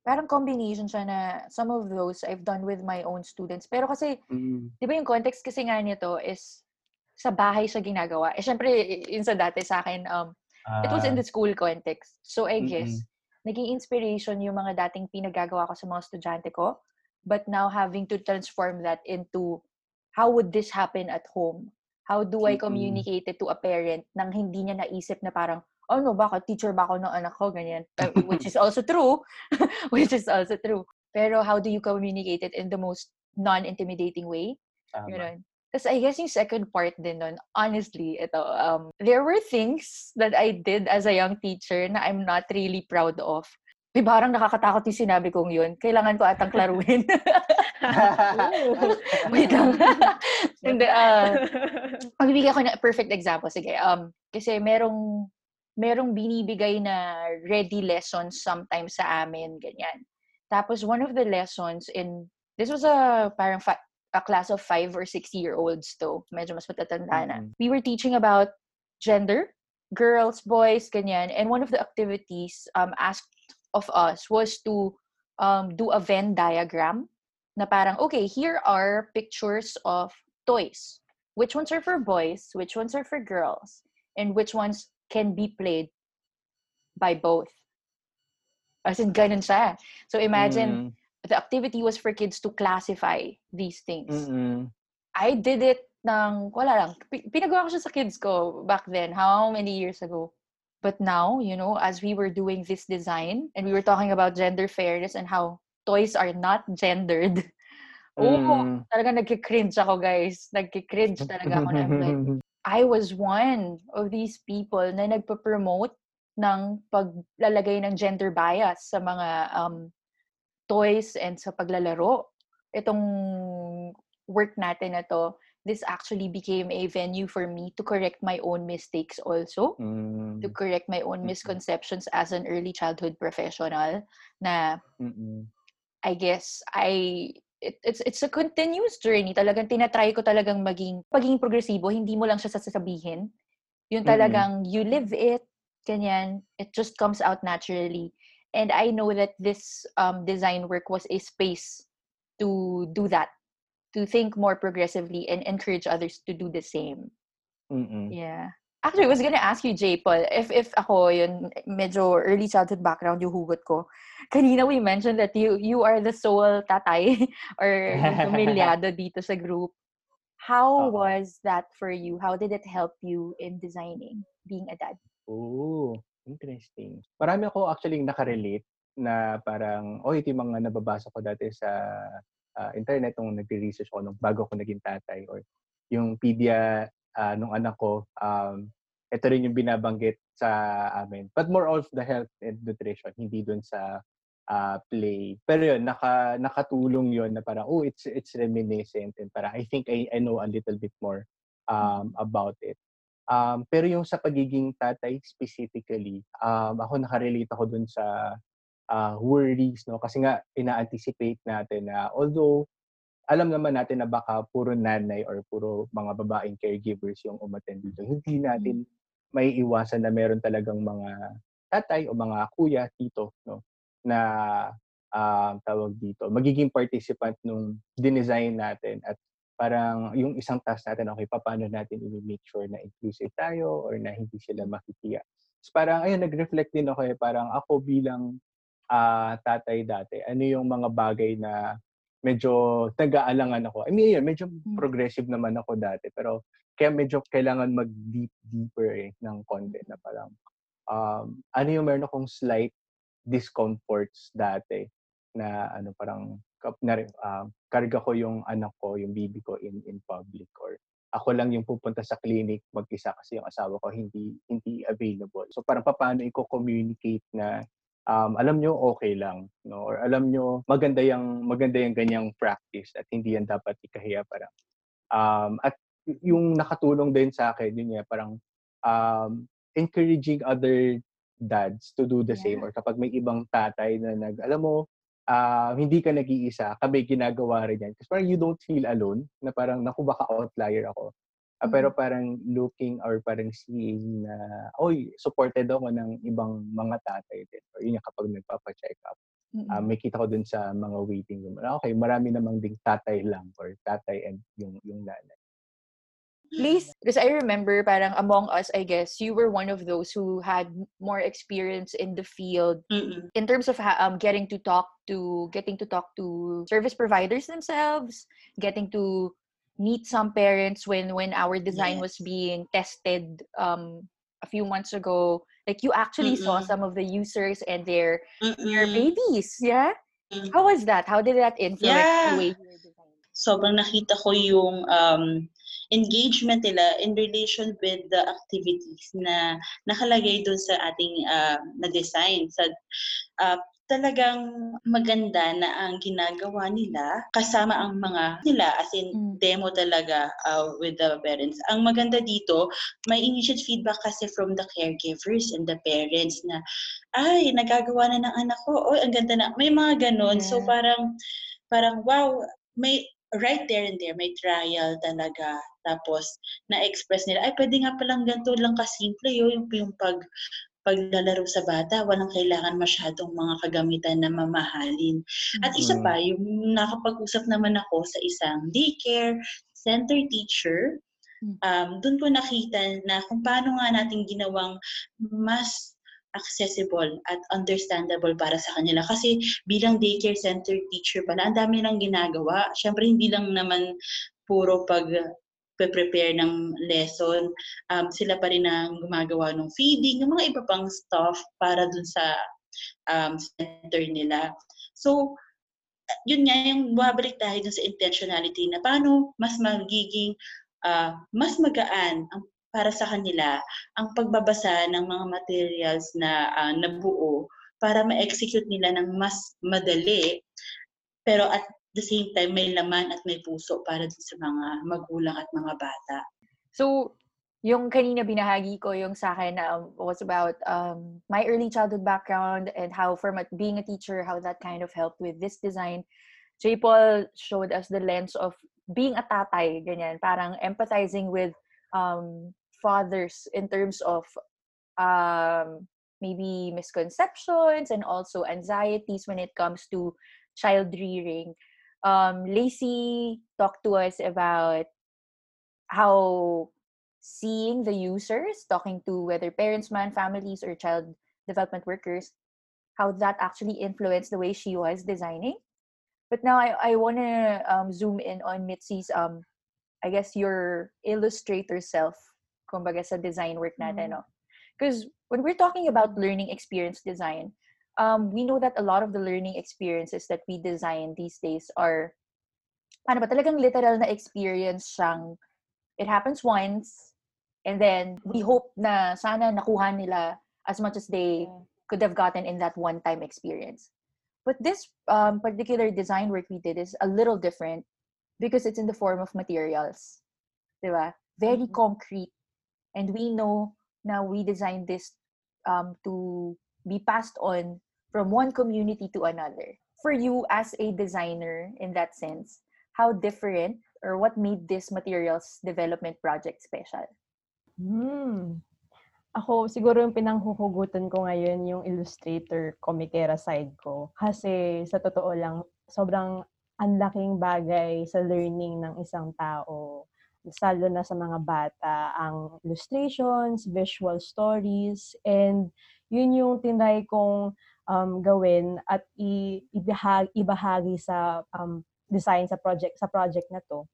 parang combination siya na some of those I've done with my own students. Pero kasi, Mm. di ba yung context kasi nga nito is sa bahay siya ginagawa. Eh, syempre, yun sa dati sa akin, um, it was in Ah, the school context. So, I guess, naging inspiration yung mga dating pinagagawa ko sa mga estudyante ko. But now, having to transform that into how would this happen at home? How do I communicate it to a parent nang hindi niya naisip na parang, oh no, baka teacher ba ako ng anak ko, ganyan. Uh, which is also true. which is also true. Pero how do you communicate it in the most non-intimidating way? tama. Ganun. Tapos I guess yung second part din nun, honestly, ito, um, there were things that I did as a young teacher na I'm not really proud of. May parang nakakatakot yung sinabi kong yun. Kailangan ko atang klaruhin. Wait lang. Hindi, ah, Magbibigay ako ng perfect example. Sige, um, kasi merong, merong binibigay na ready lessons sometimes sa amin, ganyan. Tapos one of the lessons in, this was a parang fa- a class of five or six year olds to. Medyo mas matatanda na. Mhm. We were teaching about gender, girls, boys, ganyan. And one of the activities um, asked of us was to um, do a Venn diagram na parang, okay, here are pictures of toys. Which ones are for boys, which ones are for girls, and which ones can be played by both. As in, ganun siya. So imagine, Mm. the activity was for kids to classify these things. Mm-mm. I did it ng, wala lang, pi- pinagawa ko siya sa kids ko back then, how many years ago. But now, you know, as we were doing this design, and we were talking about gender fairness and how toys are not gendered, oh, Mm. talaga nagkikringe ako, guys. Nagkikringe talaga ako. na like, I was one of these people na nagpa-promote ng paglalagay ng gender bias sa mga um, toys and sa paglalaro. Itong work natin na to, this actually became a venue for me to correct my own mistakes also, Mm. to correct my own misconceptions as an early childhood professional na Mm-mm. I guess I it, it's it's a continuous journey. Talagang tinatry ko talagang maging pagiging progresibo, hindi mo lang siya sasabihin. Yung talagang you live it, ganyan, it just comes out naturally. And I know that this um, design work was a space to do that, to think more progressively and encourage others to do the same. Mm-mm. Yeah. Actually, I was gonna ask you, J. Paul, if if ako yun, medyo early childhood background yung hugot ko. Kanina we mentioned that you you are the sole tatay or pamilyado dito sa group. How Oo. was that for you? How did it help you in designing, being a dad? Oh, interesting. Marami ako actually nakarelate na parang, oh, ito yung mga nababasa ko dati sa ah, internet nung nagre-research ako nung bago ako naging tatay or yung pedia ah, nung anak ko, um, ito rin yung binabanggit sa amin. But more of the health and nutrition, hindi dun sa ah, play. Pero yun, naka, nakatulong yun na parang, oh, it's, it's reminiscent and parang I think I, I know a little bit more um, about it. Um, pero yung sa pagiging tatay specifically, um, ako nakarelate ako dun sa ah, worries, no? Kasi nga, ina-anticipate natin na although alam naman natin na baka puro nanay or puro mga babaeng caregivers yung umattend dito, hindi natin may iwasan na meron talagang mga tatay o mga kuya, tito, no? Na um, tawag dito, magiging participant nung dinesign natin at parang yung isang task natin, okay, paano natin i-make sure na inclusive tayo or na hindi sila makikiya. So parang, ayun, nag-reflect din ako eh, parang ako bilang ah, tatay dati, ano yung mga bagay na medyo nag-aalangan ako. I mean, yun, medyo progressive naman ako dati, pero kaya medyo kailangan mag-deep, deeper eh, ng content na parang, um, ano yung meron akong slight discomforts dati na ano parang kap- na, uh, karga ko yung anak ko, yung baby ko in in public or ako lang yung pupunta sa clinic mag-isa kasi yung asawa ko hindi hindi available. So parang paano i-communicate na um, alam nyo okay lang no or alam nyo maganda yung maganda yung ganyang practice at hindi yan dapat ikahiya parang um, at yung nakatulong din sa akin yun nga parang um, encouraging other dads to do the same Yeah. or kapag may ibang tatay na nag alam mo ah, hindi ka nag-iisa, kami ginagawa rin yan. Kasi parang you don't feel alone, na parang, naku, baka outlier ako. Ah, Pero parang looking or parang seeing na, oy, supported ako ng ibang mga tatay din. Or yun yung kapag nagpapa-check up. Ah, Mm-mm. may kita ko dun sa mga waiting room. Ah, Okay, marami namang ding tatay lang or tatay and yung, yung nanay. Please, because I remember parang among us, I guess, you were one of those who had more experience in the field Mm-mm. in terms of um, getting to talk to getting to talk to service providers themselves, getting to meet some parents when when our design was being tested um a few months ago. Like you actually saw Mm-mm. some of the users and their their Mm-mm. babies, yeah? Mm. How was that? How did that influence Yeah. the way you sobrang nakita ko yung um, engagement nila in relation with the activities na nakalagay doon sa ating uh, na-design. Sa, uh, talagang maganda na ang ginagawa nila kasama ang mga nila as in Mm. demo talaga uh, with the parents. Ang maganda dito, may immediate feedback kasi from the caregivers and the parents na ay nagagawa na ng anak ko. Oy, ang ganda na. May mga ganun. So Yeah. parang parang wow, may right there and there, may trial talaga. Tapos, na-express nila, ay, pwede nga palang ganito lang kasimple yun, yung, yung pag, paglalaro sa bata, walang kailangan masyadong mga kagamitan na mamahalin. At isa Mm. pa, yung nakapag-usap naman ako sa isang daycare center teacher, Mm. um, doon ko nakita na kung paano nga natin ginawang mas accessible at understandable para sa kanila. Kasi bilang daycare center teacher pala, ang dami lang ginagawa. Siyempre, hindi lang naman puro pag prepare ng lesson. Um, sila pa rin ang gumagawa ng feeding, ng mga iba pang stuff para dun sa um, center nila. So, yun nga, yung bumabalik tayo dun sa intentionality na paano mas magiging ah, mas magaan ang para sa kanila ang pagbabasa ng mga materials na ah, nabuo para ma-execute nila ng mas madali pero at the same time may laman at may puso para dun sa mga magulang at mga bata. So, yung kanina binahagi ko yung sa akin na um, was about um, my early childhood background and how from a, being a teacher, how that kind of helped with this design. J. Paul showed us the lens of being a tatay, ganyan, parang empathizing with um, fathers in terms of um, maybe misconceptions and also anxieties when it comes to child rearing. Um, Lacey talked to us about how seeing the users, talking to whether parents, man, families, or child development workers, how that actually influenced the way she was designing. But now I, I want to um, zoom in on Mitzi's, um, I guess, your illustrator self, kumbaga sa design work natin, no? Because when we're talking about learning experience design, um, we know that a lot of the learning experiences that we design these days are, ano ba, talagang literal na experience siyang, it happens once, and then we hope na sana nakuha nila as much as they could have gotten in that one-time experience. But this um, particular design work we did is a little different because it's in the form of materials. Diba? Very Mhm. concrete. And we know now we designed this um, to be passed on from one community to another. For you as a designer in that sense, how different or what made this materials development project special? Hmm. Ako, siguro yung pinanghuhugutan ko ngayon yung illustrator komikera side ko. Kasi sa totoo lang, sobrang anlaking bagay sa learning ng isang tao. Lalo na sa mga bata, ang illustrations, visual stories, and yun yung tinry kong um, gawin at i- ibahagi, ibahagi sa um, design sa project sa project na to.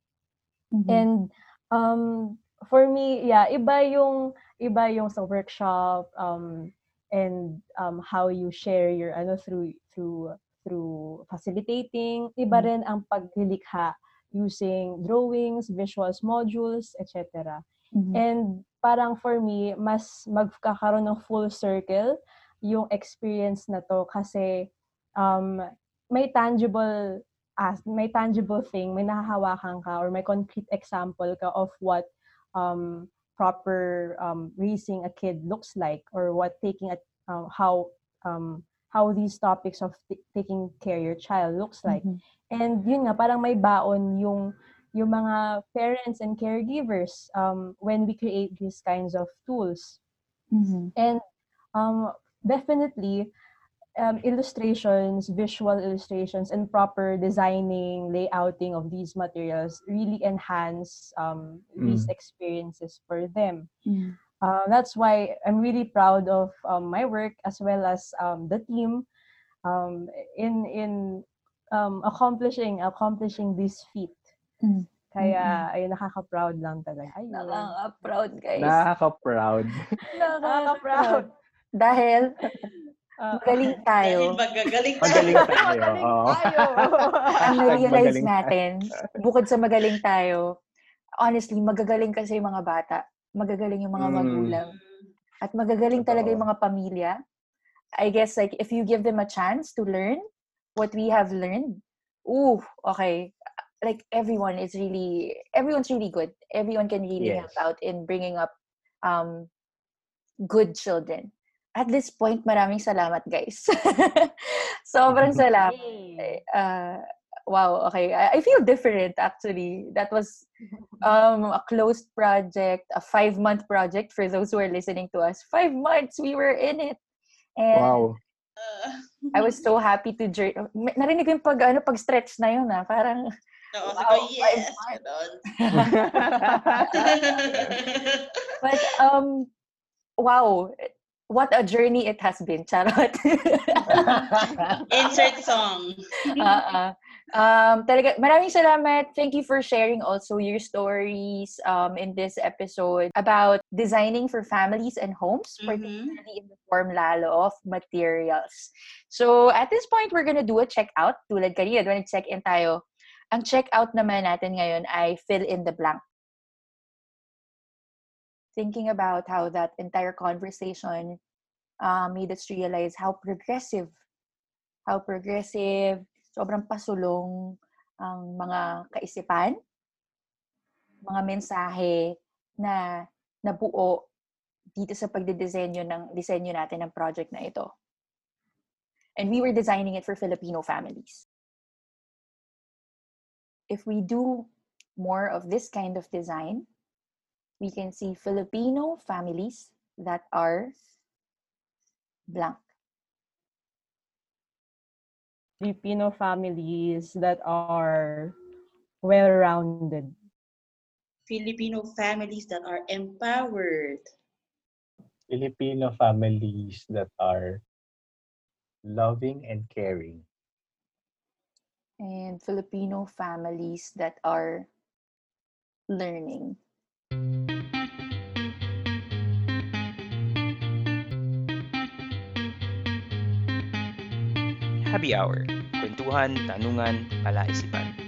And um, for me, yeah, iba yung iba yung sa workshop um, and um, how you share your ano through through through facilitating. Iba Mm. rin ang paglilikha using drawings, visuals, modules, etc. And parang for me, mas magkakaroon ng full circle yung experience na to kasi um, may tangible as may tangible thing, may nahahawakan ka or may concrete example ka of what um, proper um, raising a kid looks like or what taking a um, how um, how these topics of t- taking care of your child looks like. And yun nga, parang may baon yung yung mga parents and caregivers um, when we create these kinds of tools. And um, definitely, um, illustrations, visual illustrations, and proper designing, layouting of these materials really enhance um, these Mm. experiences for them. Uh, that's why I'm really proud of um, my work as well as um, the team um, in in um, accomplishing accomplishing this feat. Mm. Kaya ayun nakaka-proud lang talaga. Ayun. Nakaka-proud, guys. Nakaka-proud. Nakaka-proud. Dahil Ah, magaling Dahil tayo. magagaling Magaling tayo. Magaling tayo. Ang Hashtag na-realize natin, bukod sa magaling tayo, honestly, magagaling kasi yung mga bata. Magagaling yung mga Mm. magulang. At magagaling talaga yung mga pamilya. I guess like if you give them a chance to learn what we have learned, ooh, okay. Like everyone is really, everyone's really good. Everyone can really help Yes. out in bringing up um, good children. At this point, maraming salamat, guys. Sobrang salamat. Uh, wow, okay. I, I feel different, actually. That was um, a closed project, a five-month project for those who are listening to us. Five months, we were in it. And Wow. I was so happy to journey. Narinig ko yung pag, ano, pag-stretch na yun, ah. Parang, Wow, sabi ko, five yes, but, um, wow. What a journey it has been. Charot. Insert song. uh, um, talaga, maraming salamat. Thank you for sharing also your stories um, in this episode about designing for families and homes, Mhm. particularly in the form lalo of materials. So, at this point, we're gonna do a checkout. Tulad kanina, when check-in tayo. Ang checkout naman natin ngayon ay fill in the blank. Thinking about how that entire conversation uh, made us realize how progressive how progressive, sobrang pasulong ang mga kaisipan, mga mensahe na nabuo dito sa pagdidisenyo ng disenyo natin ng project na ito. And we were designing it for Filipino families. If we do more of this kind of design, we can see Filipino families that are blank. Filipino families that are well-rounded. Filipino families that are empowered. Filipino families that are loving and caring. And Filipino families that are learning. Happy Hour. Kwentuhan, tanungan, palaisipan.